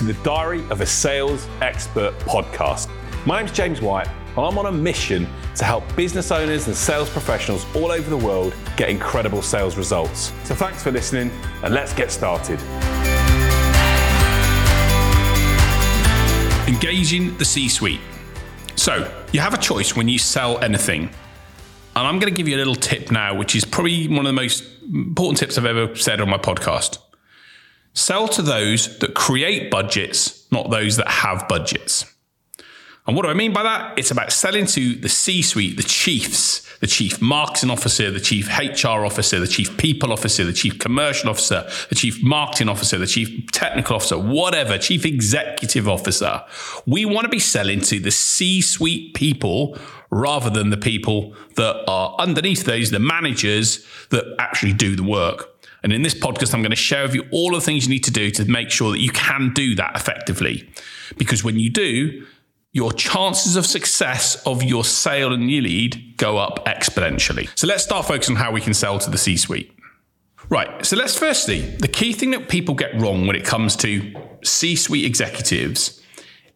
to the Diary of a Sales Expert podcast. My name's James White, and I'm on a mission to help business owners and sales professionals all over the world get incredible sales results. So thanks for listening, and let's get started. Engaging the C suite. So, you have a choice when you sell anything. And I'm going to give you a little tip now, which is probably one of the most important tips I've ever said on my podcast. Sell to those that create budgets, not those that have budgets. And what do I mean by that? It's about selling to the C suite, the chiefs, the chief marketing officer, the chief HR officer, the chief people officer, the chief commercial officer, the chief marketing officer, the chief technical officer, whatever, chief executive officer. We want to be selling to the C suite people rather than the people that are underneath those, the managers that actually do the work. And in this podcast, I'm going to share with you all the things you need to do to make sure that you can do that effectively. Because when you do, your chances of success of your sale and your lead go up exponentially. So let's start focusing on how we can sell to the C suite. Right. So let's firstly, the key thing that people get wrong when it comes to C suite executives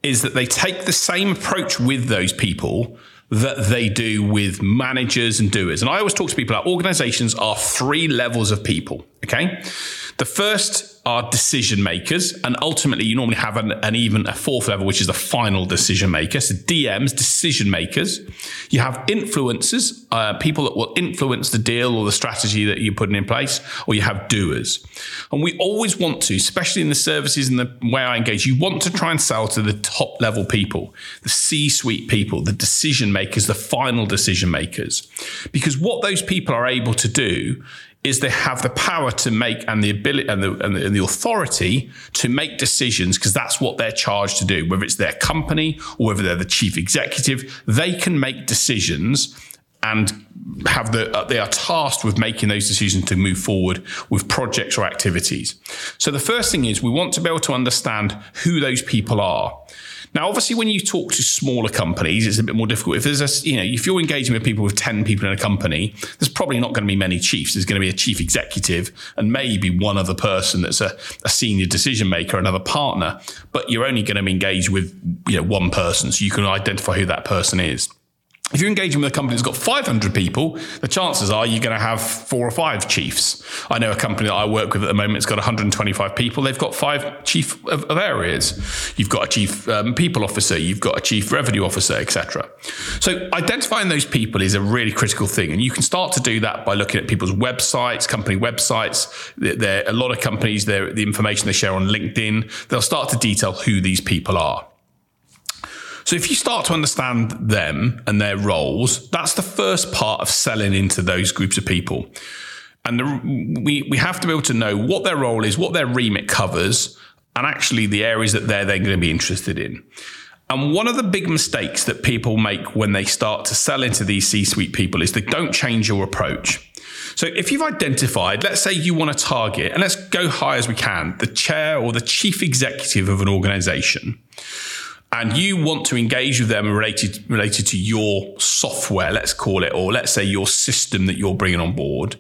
is that they take the same approach with those people that they do with managers and doers. And I always talk to people about organizations are three levels of people. Okay. The first are decision makers, and ultimately you normally have an, an, even a fourth level, which is the final decision maker. So DMs, decision makers. You have influencers, uh, people that will influence the deal or the strategy that you're putting in place, or you have doers. And we always want to, especially in the services and the way I engage, you want to try and sell to the top level people, the C-suite people, the decision makers, the final decision makers, because what those people are able to do is they have the power to make and the ability and the, and the, and the authority to make decisions because that's what they're charged to do. Whether it's their company or whether they're the chief executive, they can make decisions and have the uh, they are tasked with making those decisions to move forward with projects or activities. So the first thing is we want to be able to understand who those people are. Now, obviously, when you talk to smaller companies, it's a bit more difficult. If there's a, you know, if you're engaging with people with 10 people in a company, there's probably not going to be many chiefs. There's going to be a chief executive and maybe one other person that's a, a senior decision maker, another partner, but you're only going to engage with, you know, one person. So you can identify who that person is. If you're engaging with a company that's got 500 people, the chances are you're going to have four or five chiefs. I know a company that I work with at the moment, it's got 125 people. They've got five chief of, of areas. You've got a chief um, people officer, you've got a chief revenue officer, etc. So identifying those people is a really critical thing. And you can start to do that by looking at people's websites, company websites. There, a lot of companies, the information they share on LinkedIn, they'll start to detail who these people are. So if you start to understand them and their roles, that's the first part of selling into those groups of people. And the, we, we have to be able to know what their role is, what their remit covers, and actually the areas that they're then going to be interested in. And one of the big mistakes that people make when they start to sell into these C suite people is they don't change your approach. So if you've identified, let's say you want to target, and let's go high as we can, the chair or the chief executive of an organization and you want to engage with them related related to your software, let's call it, or let's say your system that you're bringing on board.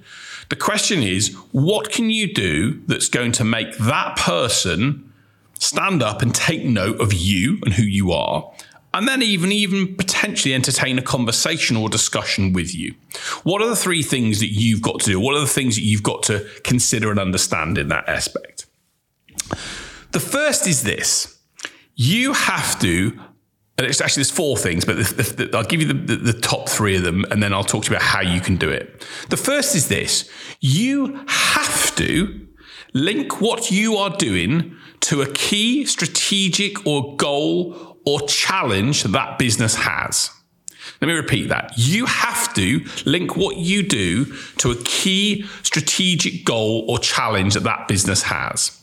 The question is, what can you do that's going to make that person stand up and take note of you and who you are, and then even even potentially entertain a conversation or discussion with you. What are the three things that you've got to do? What are the things that you've got to consider and understand in that aspect? The first is this you have to and it's actually there's four things, but the, the, the, I'll give you the, the, top three of them, and then I'll talk to you about how you can do it. The first is this: you have to link what you are doing to a key strategic or goal or challenge that business has. Let me repeat that. You have to link what you do to a key strategic goal or challenge that that business has.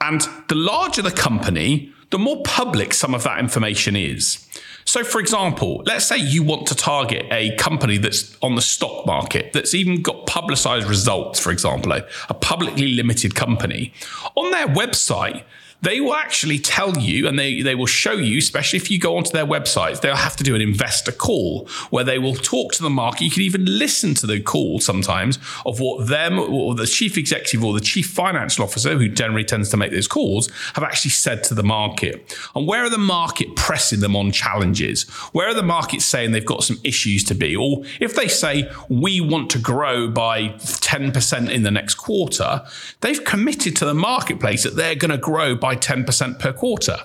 And the larger the company, the more public some of that information is. So, for example, let's say you want to target a company that's on the stock market, that's even got publicized results, for example, a, publicly limited company. On their website, they will actually tell you and they, they will show you, especially if you go onto their websites, they'll have to do an investor call where they will talk to the market. You can even listen to the call sometimes of what them or the chief executive or the chief financial officer, who generally tends to make those calls, have actually said to the market. And where are the market pressing them on challenges? Where are the markets saying they've got some issues to be? Or if they say, we want to grow by 10% in the next quarter, they've committed to the marketplace that they're going to grow by 10% per quarter.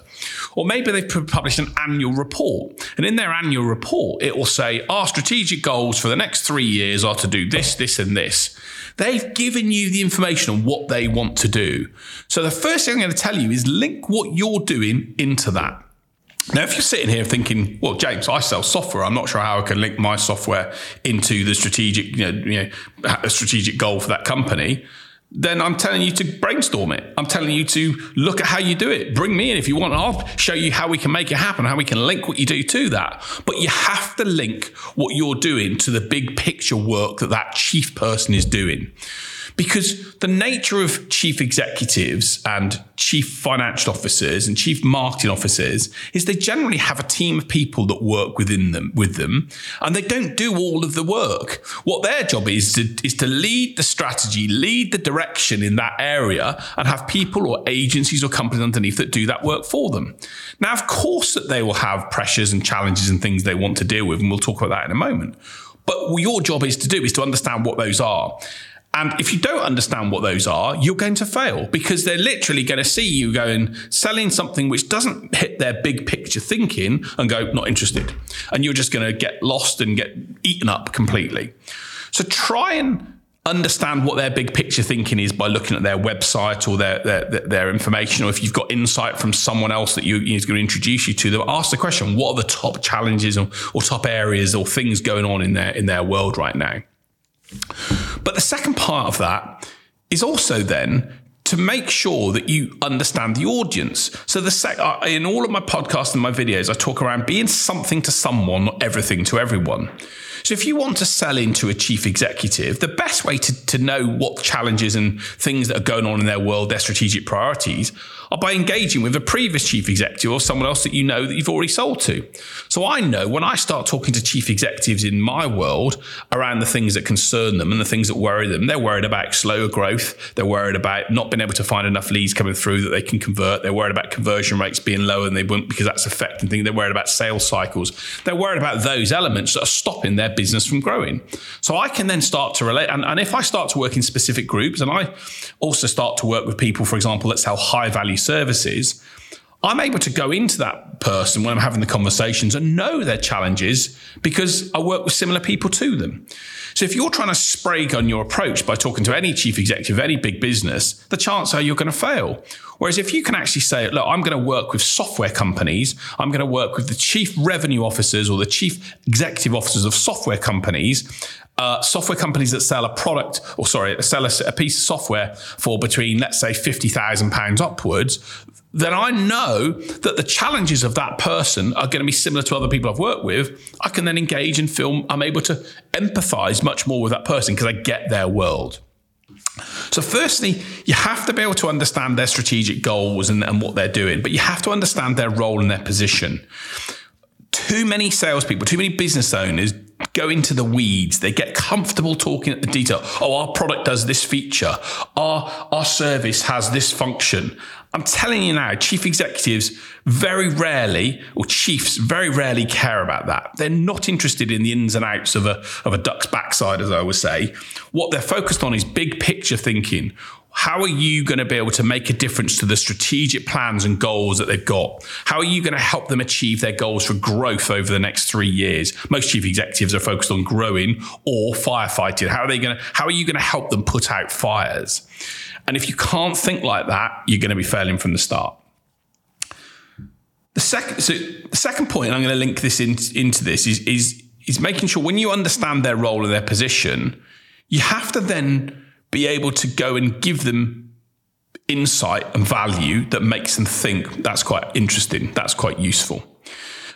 Or maybe they've published an annual report. And in their annual report, it will say, our strategic goals for the next three years are to do this, this, and this. They've given you the information on what they want to do. So the first thing I'm going to tell you is link what you're doing into that. Now, if you're sitting here thinking, well, James, I sell software. I'm not sure how I can link my software into the strategic, you know, you know, strategic goal for that company then I'm telling you to brainstorm it. I'm telling you to look at how you do it. Bring me in if you want. and I'll show you how we can make it happen, how we can link what you do to that. But you have to link what you're doing to the big picture work that that chief person is doing. Because the nature of chief executives and chief financial officers and chief marketing officers is they generally have a team of people that work within them with them and they don't do all of the work. What their job is to, is to lead the strategy, lead the direction in that area and have people or agencies or companies underneath that do that work for them. Now, of course that they will have pressures and challenges and things they want to deal with and we'll talk about that in a moment. But your job is to do is to understand what those are. And if you don't understand what those are, you're going to fail because they're literally going to see you going selling something which doesn't hit their big picture thinking and go, not interested. And you're just going to get lost and get eaten up completely. So try and understand what their big picture thinking is by looking at their website or their, their, their information, or if you've got insight from someone else that you, is going to introduce you to them, ask the question, what are the top challenges or, or top areas or things going on in their, in their world right now? But the second part of that is also then to make sure that you understand the audience. So the sec- uh, in all of my podcasts and my videos, I talk around being something to someone, not everything to everyone. So if you want to sell into a chief executive, the best way to, to know what challenges and things that are going on in their world, their strategic priorities, by engaging with a previous chief executive or someone else that you know that you've already sold to. So I know when I start talking to chief executives in my world around the things that concern them and the things that worry them, they're worried about slower growth. They're worried about not being able to find enough leads coming through that they can convert. They're worried about conversion rates being lower than they wouldn't because that's affecting things. They're worried about sales cycles. They're worried about those elements that are stopping their business from growing. So I can then start to relate. And, and if I start to work in specific groups and I also start to work with people, for example, that sell high value services, I'm able to go into that person when I'm having the conversations and know their challenges because I work with similar people to them. So if you're trying to spray gun your approach by talking to any chief executive, of any big business, the chances are you're going to fail. Whereas if you can actually say, look, I'm going to work with software companies, I'm going to work with the chief revenue officers or the chief executive officers of software companies, uh, software companies that sell a product, or sorry, sell a, a piece of software for between, let's say, £50,000 upwards, then I know that the challenges of that person are going to be similar to other people I've worked with. I can then engage and film. I'm able to empathize much more with that person because I get their world. So, firstly, you have to be able to understand their strategic goals and, and what they're doing, but you have to understand their role and their position. Too many salespeople, too many business owners go into the weeds. They get comfortable talking at the detail. Oh, our product does this feature. Our, our service has this function. I'm telling you now, chief executives very rarely, or chiefs very rarely care about that. They're not interested in the ins and outs of a, of a duck's backside, as I would say. What they're focused on is big picture thinking. How are you going to be able to make a difference to the strategic plans and goals that they've got? How are you going to help them achieve their goals for growth over the next three years? Most chief executives are focused on growing or firefighting. How are they going to, how are you going to help them put out fires? And if you can't think like that, you're going to be failing from the start. The second, so the second point, I'm going to link this in, into this, is, is, is making sure when you understand their role and their position, you have to then be able to go and give them insight and value that makes them think that's quite interesting, that's quite useful.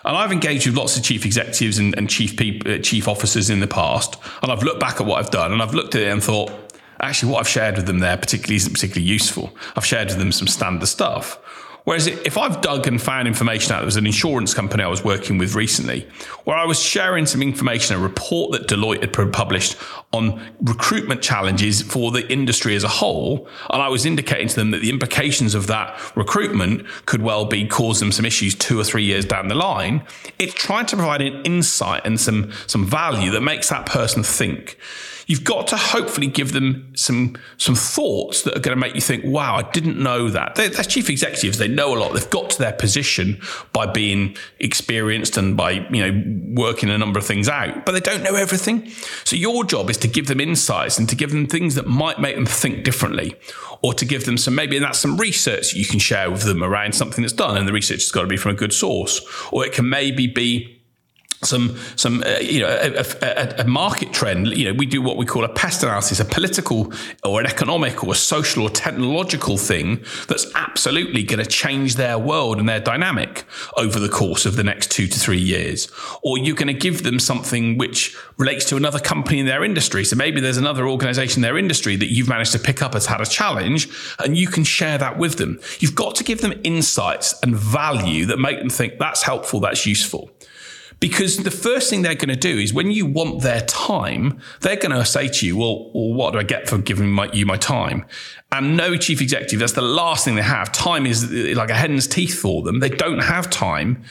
And I've engaged with lots of chief executives and, and chief uh, chief officers in the past, and I've looked back at what I've done, and I've looked at it and thought, actually, what I've shared with them there particularly isn't particularly useful. I've shared with them some standard stuff. Whereas if I've dug and found information out, there was an insurance company I was working with recently where I was sharing some information, a report that Deloitte had published on recruitment challenges for the industry as a whole. And I was indicating to them that the implications of that recruitment could well be cause them some issues two or three years down the line. It's trying to provide an insight and some, some value that makes that person think you've got to hopefully give them some some thoughts that are going to make you think, wow, I didn't know that. They're, they're chief executives. They know a lot. They've got to their position by being experienced and by, you know, working a number of things out, but they don't know everything. So your job is to give them insights and to give them things that might make them think differently or to give them some, maybe and that's some research you can share with them around something that's done. And the research has got to be from a good source. Or it can maybe be some some uh, you know a, a, a, market trend. You know we do what we call a pest analysis a political or an economic or a social or technological thing that's absolutely going to change their world and their dynamic over the course of the next 2 to 3 years. Or you're going to give them something which relates to another company in their industry. So maybe there's another organization in their industry that you've managed to pick up has had a challenge and you can share that with them. You've got to give them insights and value that make them think that's helpful that's useful because the first thing they're going to do is when you want their time, they're going to say to you, well, well what do I get for giving my, you my time? And no chief executive, that's the last thing they have. Time is uh, like a hen's teeth for them. They don't have time.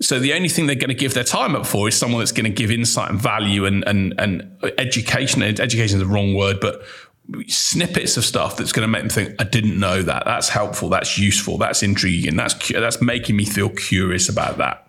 So the only thing they're going to give their time up for is someone that's going to give insight and value and, and, and education. Education is the wrong word, but snippets of stuff that's going to make them think, I didn't know that. That's helpful. That's useful. That's intriguing. That's, that's making me feel curious about that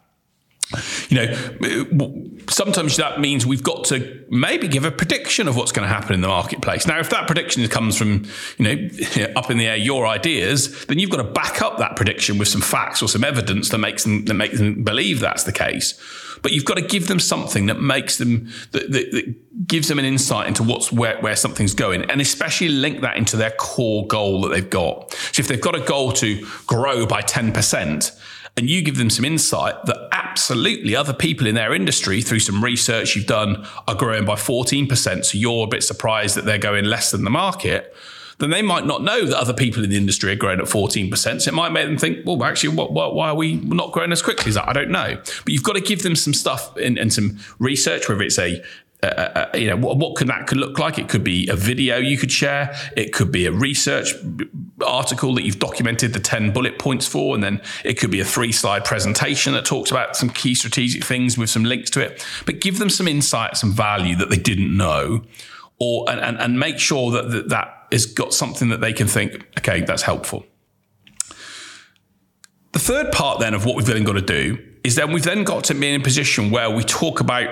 you know, sometimes that means we've got to maybe give a prediction of what's going to happen in the marketplace. Now, if that prediction comes from, you know, up in the air, your ideas, then you've got to back up that prediction with some facts or some evidence that makes them, that makes them believe that's the case. But you've got to give them something that makes them, that, that, that gives them an insight into what's where, where something's going and especially link that into their core goal that they've got. So if they've got a goal to grow by 10%, and you give them some insight that absolutely other people in their industry, through some research you've done, are growing by 14%. So you're a bit surprised that they're going less than the market. Then they might not know that other people in the industry are growing at 14%. So it might make them think, well, actually, what, what, why are we not growing as quickly as that? I don't know. But you've got to give them some stuff and, and some research, whether it's a uh, you know, what, what could that could look like? It could be a video you could share. It could be a research article that you've documented the 10 bullet points for. And then it could be a three slide presentation that talks about some key strategic things with some links to it. But give them some insight, some value that they didn't know, or and, and, and make sure that, that that has got something that they can think, okay, that's helpful. The third part then of what we've then got to do is then we've then got to be in a position where we talk about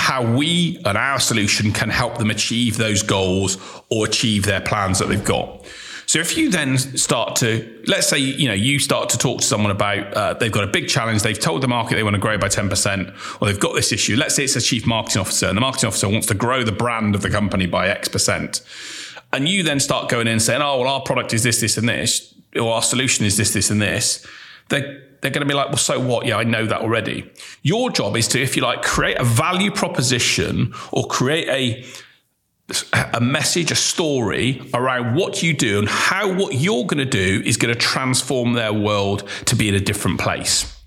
how we and our solution can help them achieve those goals or achieve their plans that they've got. So if you then start to, let's say, you know, you start to talk to someone about uh, they've got a big challenge, they've told the market they want to grow by 10%, or they've got this issue. Let's say it's a chief marketing officer, and the marketing officer wants to grow the brand of the company by X percent. And you then start going in and saying, oh, well, our product is this, this, and this, or our solution is this, this, and this. They're they're going to be like, well, so what? Yeah, I know that already. Your job is to, if you like, create a value proposition or create a a message, a story around what you do and how what you're going to do is going to transform their world to be in a different place.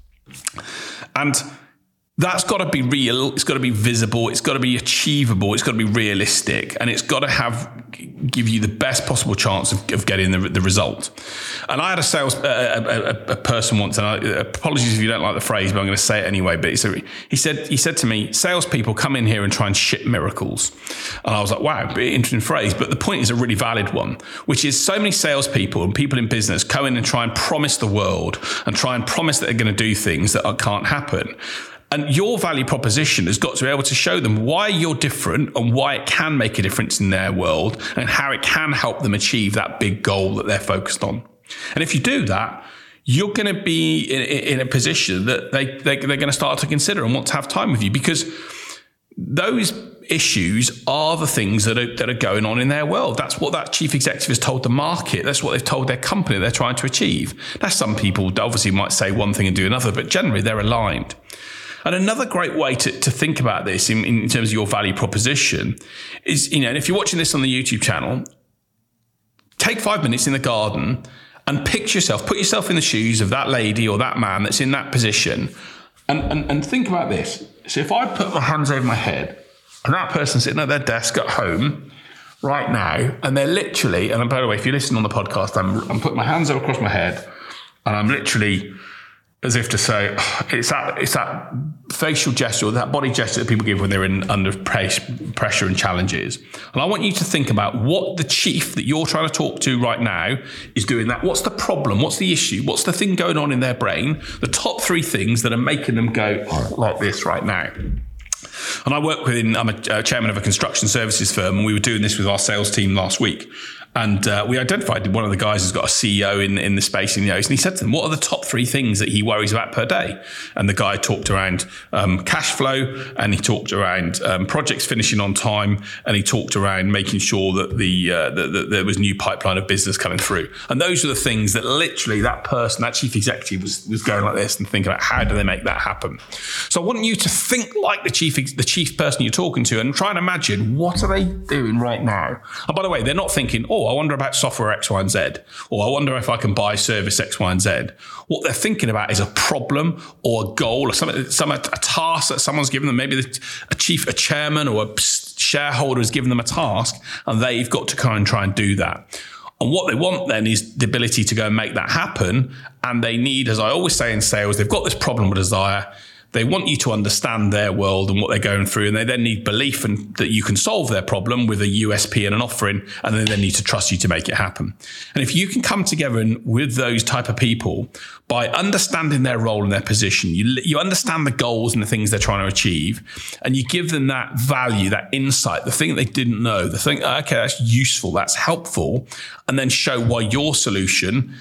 And that's got to be real. It's got to be visible. It's got to be achievable. It's got to be realistic, and it's got to have give you the best possible chance of, of getting the, the result. And I had a sales uh, a, a, person once, and I, apologies if you don't like the phrase, but I'm going to say it anyway. But he said he said he said to me, salespeople come in here and try and ship miracles, and I was like, wow, interesting phrase. But the point is a really valid one, which is so many salespeople and people in business come in and try and promise the world and try and promise that they're going to do things that can't happen. And your value proposition has got to be able to show them why you're different and why it can make a difference in their world and how it can help them achieve that big goal that they're focused on. And if you do that, you're going to be in, in a position that they, they, they're going to start to consider and want to have time with you because those issues are the things that are, that are going on in their world. That's what that chief executive has told the market. That's what they've told their company they're trying to achieve. Now, some people obviously might say one thing and do another, but generally they're aligned. And another great way to, to think about this in, in terms of your value proposition is, you know, and if you're watching this on the YouTube channel, take five minutes in the garden and picture yourself, put yourself in the shoes of that lady or that man that's in that position. And, and, and think about this. So if I put my hands over my head and that person sitting at their desk at home right now, and they're literally, and by the way, if you listen on the podcast, I'm, I'm putting my hands across my head and I'm literally as if to say oh, it's that it's that facial gesture, that body gesture that people give when they're in under pressure and challenges. And I want you to think about what the chief that you're trying to talk to right now is doing. That what's the problem? What's the issue? What's the thing going on in their brain? The top three things that are making them go like this right now. And I work within, I'm a chairman of a construction services firm, and we were doing this with our sales team last week. And uh, we identified one of the guys who's got a CEO in, in the space in the O's, and he said to them, "What are the top three things that he worries about per day?" And the guy talked around um, cash flow, and he talked around um, projects finishing on time, and he talked around making sure that the uh, there was new pipeline of business coming through. And those are the things that literally that person, that chief executive, was was going like this and thinking about how do they make that happen. So I want you to think like the chief the chief person you're talking to, and try and imagine what are they doing right now. And by the way, they're not thinking, "Oh." Oh, I wonder about software X, Y, and Z, or I wonder if I can buy service X, Y, and Z. What they're thinking about is a problem or a goal or some, some a task that someone's given them. Maybe a chief, a chairman, or a shareholder has given them a task, and they've got to kind of try and do that. And what they want then is the ability to go and make that happen. And they need, as I always say in sales, they've got this problem with desire they want you to understand their world and what they're going through, and they then need belief and that you can solve their problem with a USP and an offering, and then they need to trust you to make it happen. And if you can come together and, with those type of people by understanding their role and their position, you you understand the goals and the things they're trying to achieve, and you give them that value, that insight, the thing they didn't know, the thing okay that's useful, that's helpful, and then show why your solution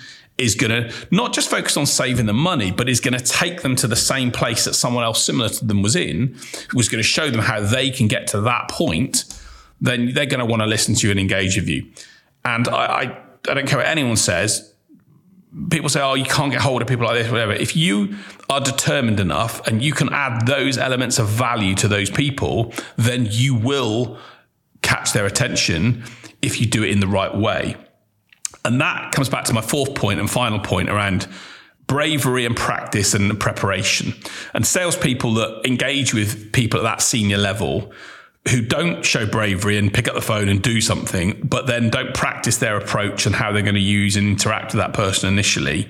is going to not just focus on saving the money, but is going to take them to the same place that someone else similar to them was in, was going to show them how they can get to that point, then they're going to want to listen to you and engage with you. And I, I, I don't care what anyone says. People say, oh, you can't get hold of people like this, whatever. If you are determined enough and you can add those elements of value to those people, then you will catch their attention if you do it in the right way. And that comes back to my fourth point and final point around bravery and practice and preparation. And salespeople that engage with people at that senior level who don't show bravery and pick up the phone and do something, but then don't practice their approach and how they're going to use and interact with that person initially,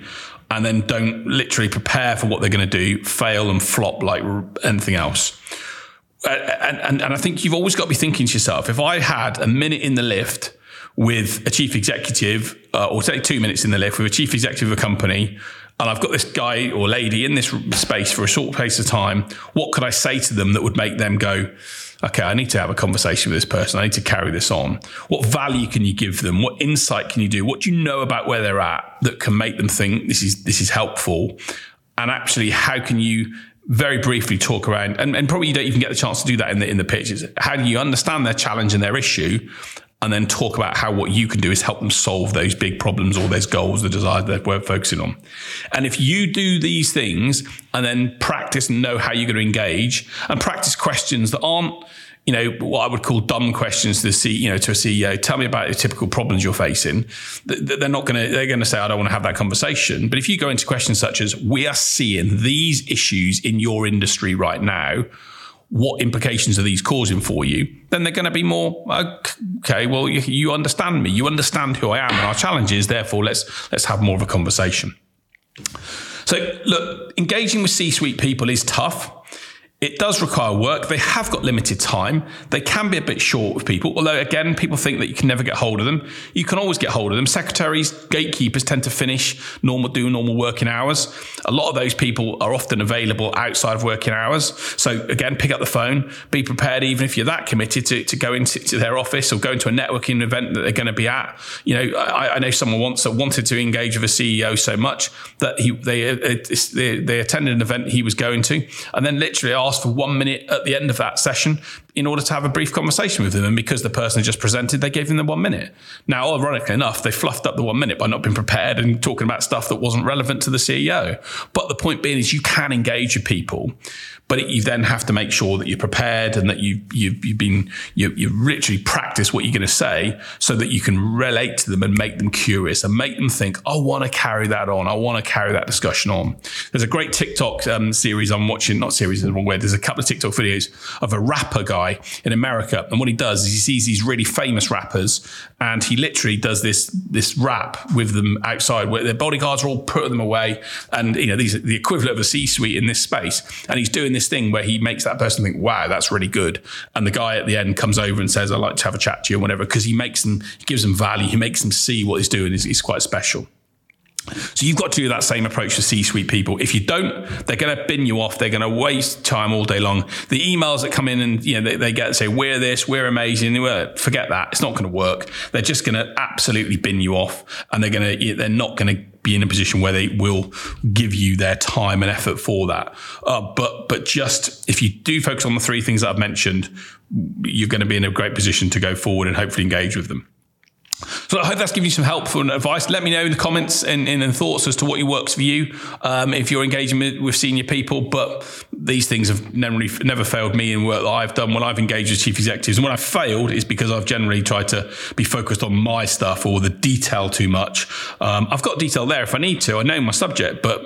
and then don't literally prepare for what they're going to do, fail and flop like anything else. And, and, and I think you've always got to be thinking to yourself, if I had a minute in the lift with a chief executive, uh, or take two minutes in the lift with a chief executive of a company, and I've got this guy or lady in this space for a short space of time, what could I say to them that would make them go, okay, I need to have a conversation with this person. I need to carry this on. What value can you give them? What insight can you do? What do you know about where they're at that can make them think this is this is helpful? And actually, how can you very briefly talk around and, and probably you don't even get the chance to do that in the in the pitches. How do you understand their challenge and their issue and then talk about how what you can do is help them solve those big problems or those goals, the desires that we're focusing on. And if you do these things and then practice and know how you're going to engage and practice questions that aren't, you know, what I would call dumb questions to the C, you know, to a CEO. Tell me about the typical problems you're facing. They're not going to, they're going to say, I don't want to have that conversation. But if you go into questions such as, we are seeing these issues in your industry right now what implications are these causing for you, then they're going to be more okay. Well, you, you, understand me, you understand who I am and our challenges. Therefore, let's let's have more of a conversation. So, look, engaging with C-suite people is tough. It does require work. They have got limited time. They can be a bit short with people, although again, people think that you can never get hold of them. You can always get hold of them. Secretaries, gatekeepers tend to finish normal, do normal working hours. A lot of those people are often available outside of working hours. So again, pick up the phone, be prepared, even if you're that committed to, to go into to their office or go into a networking event that they're going to be at. You know, I, I know someone once that wanted to engage with a CEO so much that he, they, uh, they, they attended an event he was going to and then literally asked for one minute at the end of that session in order to have a brief conversation with them. And because the person had just presented, they gave them the one minute. Now, ironically enough, they fluffed up the one minute by not being prepared and talking about stuff that wasn't relevant to the CEO. But the point being is you can engage with people but you then have to make sure that you're prepared and that you, you've, you've been, you, you literally practice what you're going to say so that you can relate to them and make them curious and make them think, I want to carry that on. I want to carry that discussion on. There's a great TikTok um, series I'm watching, not series in the wrong. There's a couple of TikTok videos of a rapper guy in America. And what he does is he sees these really famous rappers and he literally does this, this rap with them outside where their bodyguards are all putting them away. And, you know, these are the equivalent of a C suite in this space. And he's doing this this thing where he makes that person think, wow, that's really good. And the guy at the end comes over and says, I'd like to have a chat to you or whatever, because he makes them, he gives them value. He makes them see what he's doing is, is quite special. So you've got to do that same approach to C-suite people. If you don't, they're going to bin you off. They're going to waste time all day long. The emails that come in and you know they, they get say we're this, we're amazing. Forget that. It's not going to work. They're just going to absolutely bin you off, and they're going to they're not going to be in a position where they will give you their time and effort for that. Uh, but but just if you do focus on the three things that I've mentioned, you're going to be in a great position to go forward and hopefully engage with them. So I hope that's given you some helpful advice. Let me know in the comments and, and thoughts as to what works for you um, if you're engaging with, with, senior people. But these things have never, never failed me in work that I've done when I've engaged with chief executives. And when I've failed, it's because I've generally tried to be focused on my stuff or the detail too much. Um, I've got detail there if I need to. I know my subject, but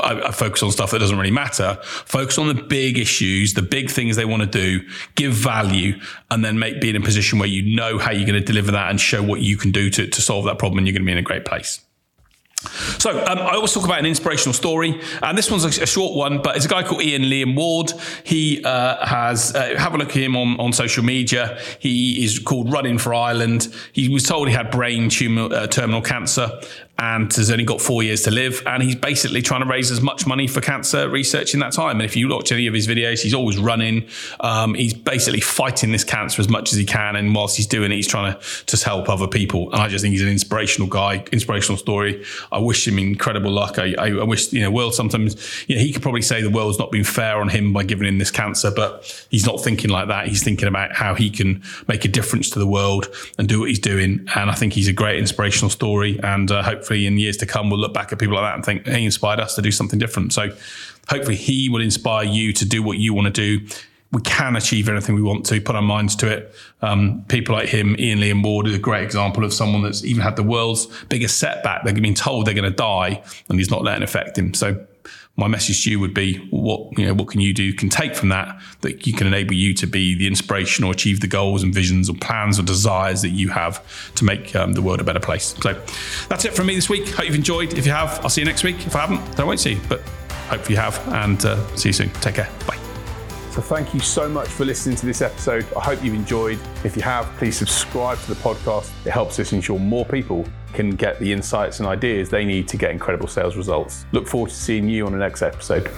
I, I focus on stuff that doesn't really matter. Focus on the big issues, the big things they want to do, give value, and then make be in a position where you know how you're going to deliver that and show what you can do to, to solve that problem, and you're going to be in a great place. So um, I always talk about an inspirational story, and this one's a, a, short one, but it's a guy called Ian Liam Ward. He uh, has uh, have a look at him on, on social media. He is called Running for Ireland. He was told he had brain tumor, uh, terminal cancer, and has only got four years to live. And he's basically trying to raise as much money for cancer research in that time. And if you watch any of his videos, he's always running. Um, he's basically fighting this cancer as much as he can. And whilst he's doing it, he's trying to just help other people. And I just think he's an inspirational guy, inspirational story. I wish him incredible luck. I, I, I wish, you know, world sometimes, you know, he could probably say the world's not been fair on him by giving him this cancer, but he's not thinking like that. He's thinking about how he can make a difference to the world and do what he's doing. And I think he's a great inspirational story. And uh, hopefully, hopefully in years to come, we'll look back at people like that and think, he inspired us to do something different. So hopefully he will inspire you to do what you want to do. We can achieve anything we want to, put our minds to it. Um, people like him, Ian Liam Ward, is a great example of someone that's even had the world's biggest setback. They've been told they're going to die and he's not letting it affect him. So my message to you would be what you know what can you do can take from that that you can enable you to be the inspiration or achieve the goals and visions or plans or desires that you have to make um, the world a better place. So that's it from me this week. Hope you've enjoyed. If you have i'll see you next week. If i haven't then i won't see you. But hope you have and uh, see you soon. Take care. Bye so thank you so much for listening to this episode. I hope you've enjoyed. If you have, please subscribe to the podcast. It helps us ensure more people can get the insights and ideas they need to get incredible sales results. Look forward to seeing you on the next episode.